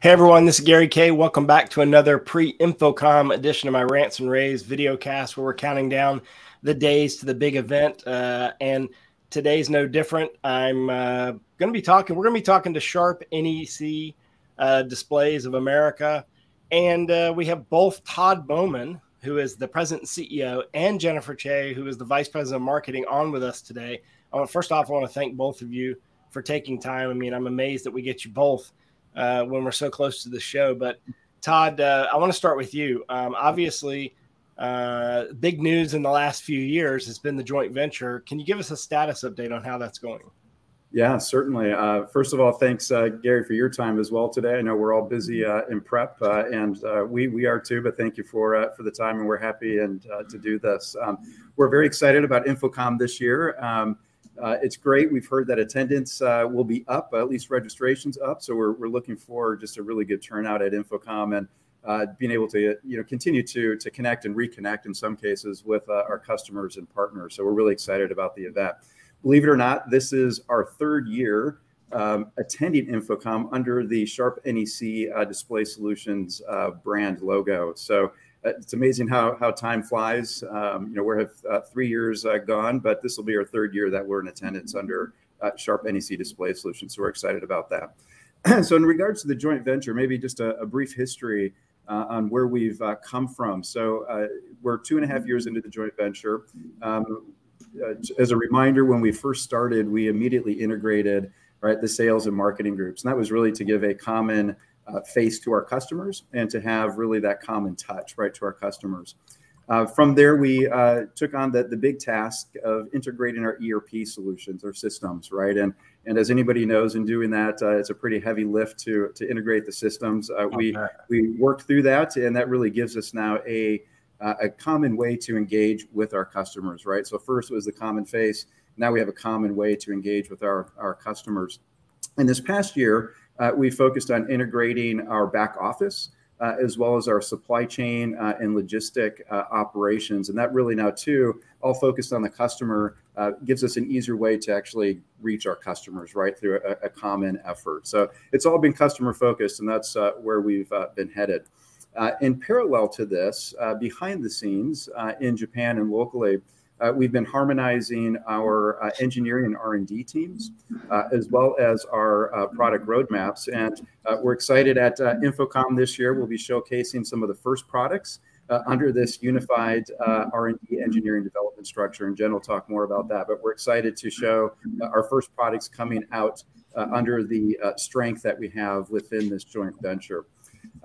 Hey everyone, this is Gary K. Welcome back to another pre-InfoComm edition of my Rants and Raves video cast where we're counting down the days to the big event. Uh, and today's no different. I'm uh, going to be talking, we're going to be talking to Sharp NEC uh, Displays of America. And uh, we have both Todd Bouman, who is the president and CEO, and Jennifer Cheh, who is the vice president of marketing, on with us today. First off, I want to thank both of you for taking time. I mean, I'm amazed that we get you both uh, when we're so close to the show. But Todd, uh, I want to start with you. Um, obviously, uh, big news in the last few years has been the joint venture. Can you give us a status update on how that's going? Yeah, certainly. Uh, first of all, thanks, uh, Gary, for your time as well today. I know we're all busy uh, in prep, uh, and uh, we we are too. But thank you for uh, for the time, and we're happy and to do this. Um, we're very excited about InfoComm this year. Um, it's great. We've heard that attendance will be up, at least registrations up. So we're, we're looking for just a really good turnout at InfoComm and being able to you know continue to to connect and reconnect in some cases with our customers and partners. So we're really excited about the event. Believe it or not, this is our third year um, attending InfoComm under the Sharp NEC uh, Display Solutions uh, brand logo. So uh, it's amazing how how time flies. Um, you know, we're have uh, three years uh, gone, but this will be our third year that we're in attendance under uh, Sharp NEC Display Solutions. So we're excited about that. so in regards to the joint venture, maybe just a, a brief history. on where we've come from. So we're two and a half years into the joint venture. Um, uh, as a reminder, when we first started, we immediately integrated right the sales and marketing groups, and that was really to give a common uh, face to our customers and to have really that common touch right to our customers. Uh, from there, we uh, took on the, the big task of integrating our ERP solutions, our systems, right? And and as anybody knows, in doing that, uh, it's a pretty heavy lift to to integrate the systems. Uh, we we worked through that, and that really gives us now a uh, a common way to engage with our customers, right? So first was the common face. Now we have a common way to engage with our, our customers. And this past year, uh, we focused on integrating our back office uh, as well as our supply chain uh, and logistic uh, operations. And that really now, too, all focused on the customer, uh, gives us an easier way to actually reach our customers, right, through a, a common effort. So it's all been customer focused, and that's where we've been headed. Uh, in parallel to this, uh, behind the scenes uh, in Japan and locally, uh, we've been harmonizing our uh, engineering and R&D teams, uh, as well as our product roadmaps. And we're excited at InfoComm this year. We'll be showcasing some of the first products under this unified R&D engineering development structure. And Jen will talk more about that. But we're excited to show our first products coming out under the strength that we have within this joint venture.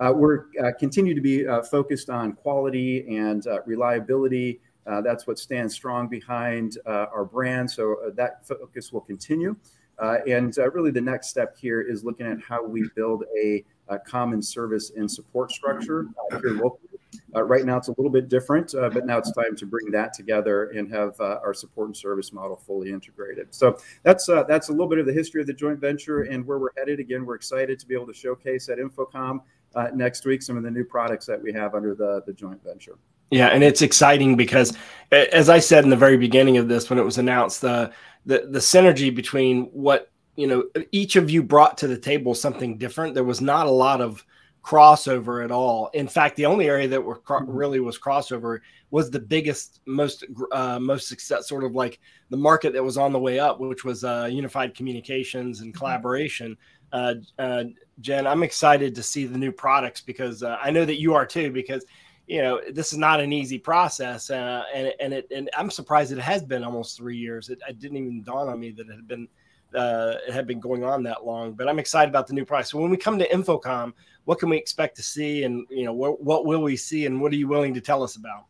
Uh, we're uh, continue to be uh, focused on quality and reliability. That's what stands strong behind our brand. So that focus will continue. and really, the next step here is looking at how we build a, a common service and support structure here locally. Uh, right now, it's a little bit different, uh, but now it's time to bring that together and have uh, our support and service model fully integrated. So that's that's a little bit of the history of the joint venture and where we're headed. Again, we're excited to be able to showcase at InfoComm uh, next week some of the new products that we have under the, the joint venture. Yeah, and it's exciting because, as I said in the very beginning of this, when it was announced, the the, the synergy between what you know each of you brought to the table something different. There was not a lot of crossover at all. In fact, the only area that were cro- mm-hmm. really was crossover was the biggest, most uh, most success, sort of like the market that was on the way up, which was uh, unified communications and mm-hmm. collaboration. Uh, uh, Jen, I'm excited to see the new products because uh, I know that you are too. Because you know this is not an easy process, uh, and and it and I'm surprised it has been almost three years. It, it didn't even dawn on me that it had been uh, it had been going on that long. But I'm excited about the new products. So when we come to InfoComm, what can we expect to see, and you know what what will we see, and what are you willing to tell us about?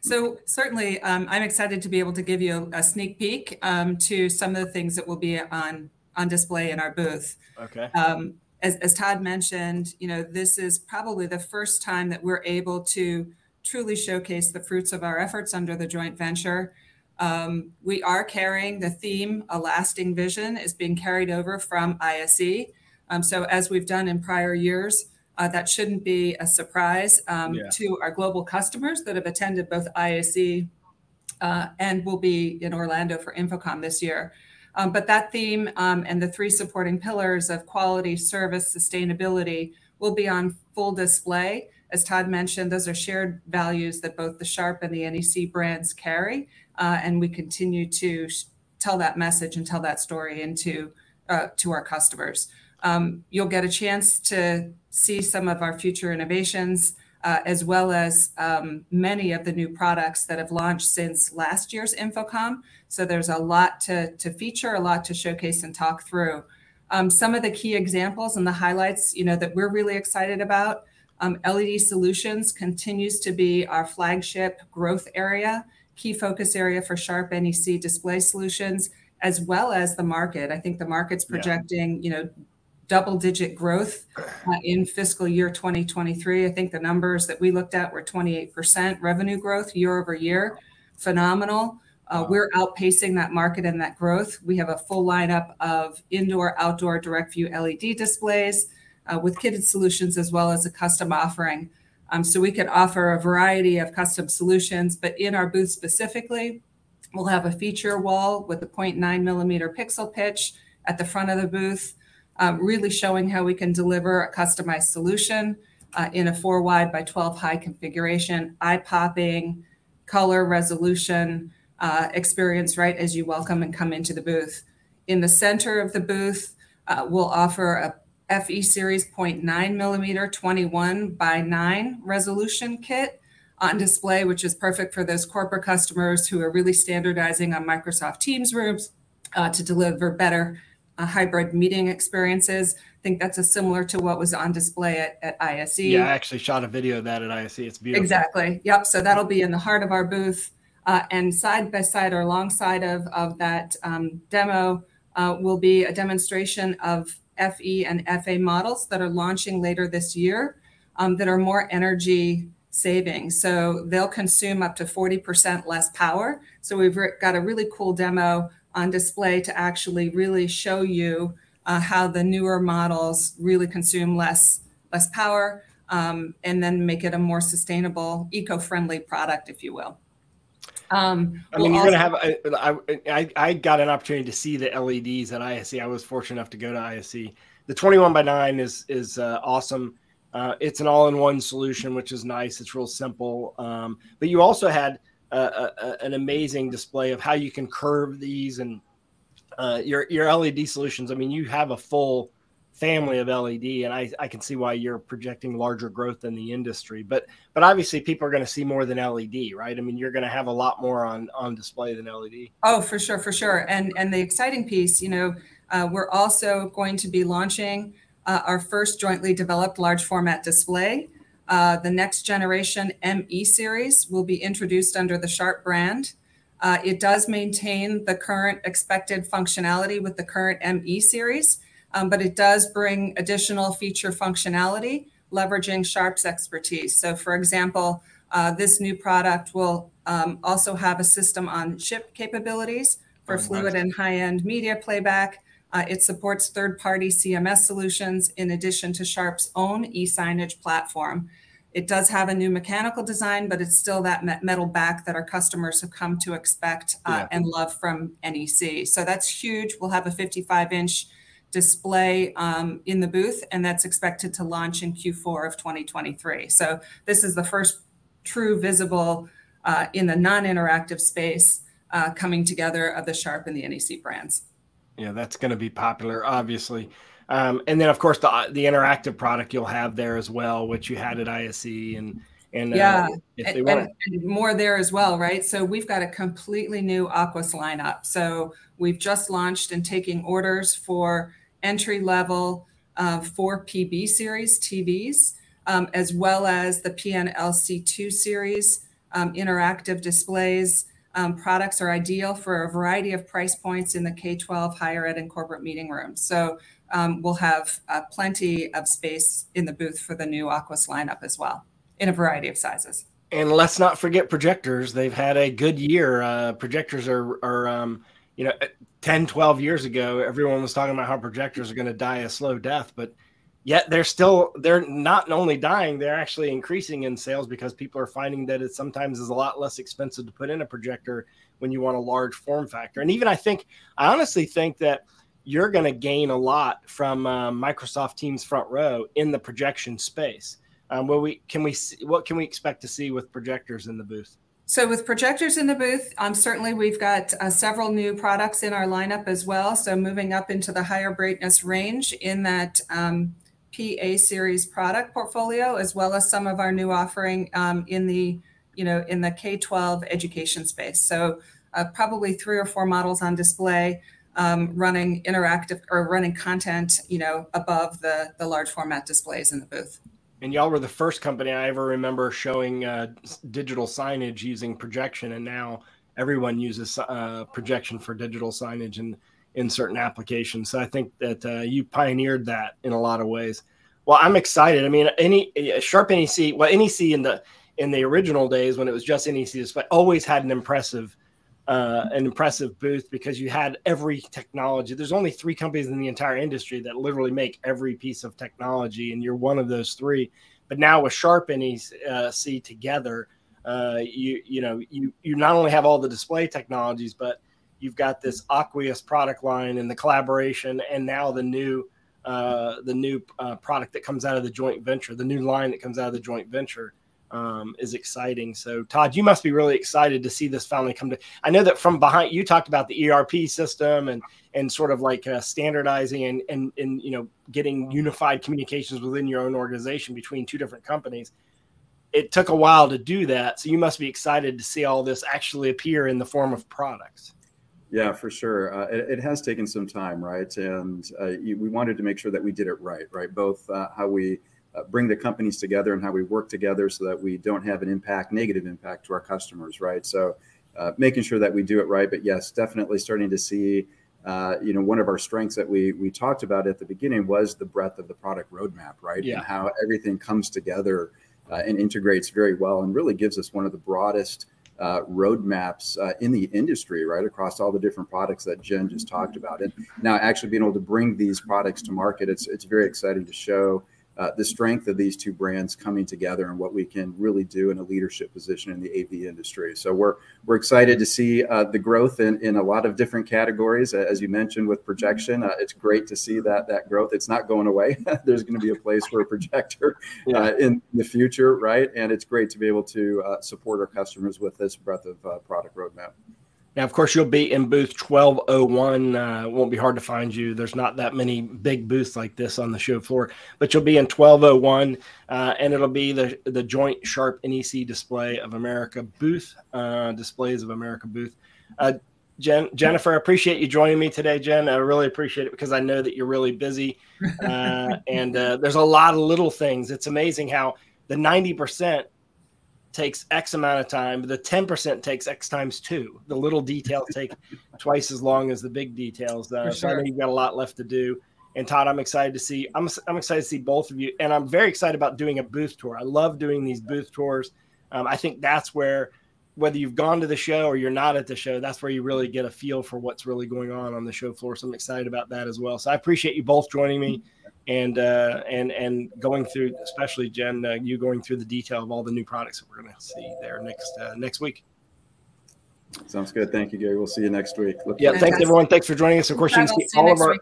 So certainly, um, I'm excited to be able to give you a, a sneak peek um, to some of the things that will be on on display in our booth. Okay. Um, as, as Todd mentioned, you know, this is probably the first time that we're able to truly showcase the fruits of our efforts under the joint venture. Um, we are carrying the theme, A Lasting Vision, is being carried over from ISE. Um, so, as we've done in prior years, uh, that shouldn't be a surprise um, Yeah. to our global customers that have attended both ISE uh, and will be in Orlando for InfoComm this year. Um, but that theme um, and the three supporting pillars of quality, service, sustainability will be on full display. As Todd mentioned, those are shared values that both the Sharp and the NEC brands carry, uh, and we continue to sh- tell that message and tell that story into uh, to our customers. Um, you'll get a chance to see some of our future innovations, uh, as well as um, many of the new products that have launched since last year's InfoComm. So there's a lot to, to feature, a lot to showcase and talk through. Um, some of the key examples and the highlights, you know, that we're really excited about. Um, LED Solutions continues to be our flagship growth area, key focus area for Sharp NEC Display Solutions, as well as the market. I think the market's Yeah. projecting, you know, double-digit growth uh, in fiscal year 2023. I think the numbers that we looked at were 28% revenue growth year over year. Phenomenal. Uh, We're outpacing that market and that growth. We have a full lineup of indoor, outdoor direct view LED displays uh, with kitted solutions as well as a custom offering. Um, so we can offer a variety of custom solutions, but in our booth specifically, we'll have a feature wall with a 0.9 millimeter pixel pitch at the front of the booth, um, really showing how we can deliver a customized solution uh, in a four wide by 12 high configuration, eye popping, color resolution uh, experience right as you welcome and come into the booth. In the center of the booth, uh, we'll offer a FE Series 0.9 millimeter 21 by 9 resolution kit on display, which is perfect for those corporate customers who are really standardizing on Microsoft Teams rooms uh, to deliver better hybrid meeting experiences. I think that's a similar to what was on display at, at ISE. Yeah, I actually shot a video of that at ISE. It's beautiful. Exactly. Yep. So that'll be in the heart of our booth. Uh, and side by side or alongside of, of that um, demo uh, will be a demonstration of FE and FA models that are launching later this year um, that are more energy saving. So they'll consume up to 40% less power. So we've got a really cool demo on display to actually really show you uh, how the newer models really consume less less power um, and then make it a more sustainable, eco-friendly product, if you will. Um, I mean, we'll you're going to have. I, I I I got an opportunity to see the LEDs at ISE. I was fortunate enough to go to ISE. The 21 by 9 is is uh, awesome. Uh, it's an all-in-one solution, which is nice. It's real simple. Um, but you also had uh, a, a, an amazing display of how you can curve these and uh, your your LED solutions. I mean, you have a full family of LED, and I, I can see why you're projecting larger growth in the industry. But but obviously, people are going to see more than LED, right? I mean, you're going to have a lot more on on display than LED. Oh, for sure, for sure. And and the exciting piece, you know, uh, we're also going to be launching uh, our first jointly developed large format display. Uh, the next generation ME series will be introduced under the Sharp brand. Uh, it does maintain the current expected functionality with the current ME series, um, but it does bring additional feature functionality, leveraging Sharp's expertise. So, for example, uh, this new product will um, also have a system on chip capabilities for fluid nice. and high end media playback. Uh, it supports third party CMS solutions in addition to Sharp's own e signage platform. It does have a new mechanical design, but it's still that metal back that our customers have come to expect uh, Yeah. and love from NEC. So that's huge. We'll have a 55 inch display um, in the booth, and that's expected to launch in Q4 of 2023. So this is the first true visible uh, in the non-interactive space uh, coming together of the Sharp and the NEC brands. Yeah, that's going to be popular, obviously. Um, and then, of course, the the interactive product you'll have there as well, which you had at ISE, and and uh, Yeah, if they and, and- and more there as well, right? So we've got a completely new AQUOS lineup. So we've just launched and taking orders for entry level uh, for PB series TVs, um, as well as the PNLC2 series um, interactive displays. Um, products are ideal for a variety of price points in the K 12 higher ed and corporate meeting rooms. So we'll have uh, plenty of space in the booth for the new AQUOS lineup as well in a variety of sizes. And let's not forget projectors. They've had a good year. Uh, projectors are, are um, you know, 10, 12 years ago, everyone was talking about how projectors are going to die a slow death, but yet they're still, they're not only dying, they're actually increasing in sales because people are finding that it sometimes is a lot less expensive to put in a projector when you want a large form factor. And even I think, I honestly think that you're going to gain a lot from uh, Microsoft Teams front row in the projection space um, what we can we see, what can we expect to see with projectors in the booth? So with projectors in the booth, um, certainly we've got uh, several new products in our lineup as well. So moving up into the higher brightness range in that um, PA series product portfolio, as well as some of our new offering um, in the you know in the K-12 education space. So uh, probably three or four models on display. Um, running interactive or running content, you know, above the the large format displays in the booth and y'all were the first company I ever remember showing uh, digital signage using projection, and now everyone uses uh, projection for digital signage in in certain applications. So I think that uh, you pioneered that in a lot of ways. Well, I'm excited. I mean, any Sharp NEC, well, NEC in the in the original days when it was just NEC display, always had an impressive uh, an impressive booth because you had every technology. There's only three companies in the entire industry that literally make every piece of technology, and you're one of those three. But now with Sharp NEC uh, together, uh, you you know you you not only have all the display technologies, but you've got this AQUOS product line and the collaboration, and now the new uh, the new uh, product that comes out of the joint venture, the new line that comes out of the joint venture um, is exciting. So, Todd, you must be really excited to see this finally come to. I know that from behind you talked about the ERP system and and sort of like uh, standardizing and and and you know getting unified communications within your own organization between two different companies. It took a while to do that, so you must be excited to see all this actually appear in the form of products. Yeah, for sure. Uh, it, it, has taken some time, right? And uh, we wanted to make sure that we did it right, right? Both uh, how we uh, bring the companies together and how we work together so that we don't have an impact, negative impact to our customers, right? So uh, making sure that we do it right. But yes, definitely starting to see, uh, you know, one of our strengths that we we talked about at the beginning was the breadth of the product roadmap, right? Yeah. And how everything comes together uh, and integrates very well, and really gives us one of the broadest. Uh, roadmaps uh, in the industry, right across all the different products that Jen just talked about, and now actually being able to bring these products to market, it's it's very exciting to show uh, the strength of these two brands coming together and what we can really do in a leadership position in the AV industry. So we're we're excited to see uh, the growth in, in a lot of different categories, as you mentioned with projection. Uh, it's great to see that that growth. It's not going away. There's going to be a place for a projector yeah. Uh, in the future, right? And it's great to be able to uh, support our customers with this breadth of uh, product roadmap. Now, of course, you'll be in booth 1201. Uh, won't be hard to find you. There's not that many big booths like this on the show floor, but you'll be in 1201, uh, and it'll be the the joint Sharp NEC Display of America booth, uh, Displays of America booth. Uh, Jen, Jennifer, I appreciate you joining me today, Jen. I really appreciate it because I know that you're really busy, uh, and uh, there's a lot of little things. It's amazing how the 90 percent takes X amount of time, the 10% takes X times two. The little details take twice as long as the big details. Uh, sure. So I know you've got a lot left to do. And Todd, I'm excited to see. I'm, I'm excited to see both of you, and I'm very excited about doing a booth tour. I love doing these booth tours. Um, I think that's where, whether you've gone to the show or you're not at the show, that's where you really get a feel for what's really going on on the show floor. So I'm excited about that as well. So I appreciate you both joining me and uh, and and going through, especially Jen, uh, you going through the detail of all the new products that we're going to see there next uh, next week. Sounds good. Thank you, Gary. We'll see you next week. Look yeah, thanks everyone. Thanks for joining us. Of course, you can see all of our. Week.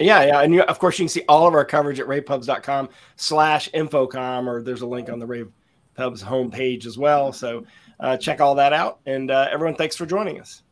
Yeah, yeah, and you, of course you can see all of our coverage at ravepubs.com slash infocom, or there's a link on the Rave Pubs homepage as well. So uh, check all that out. And uh, everyone, thanks for joining us.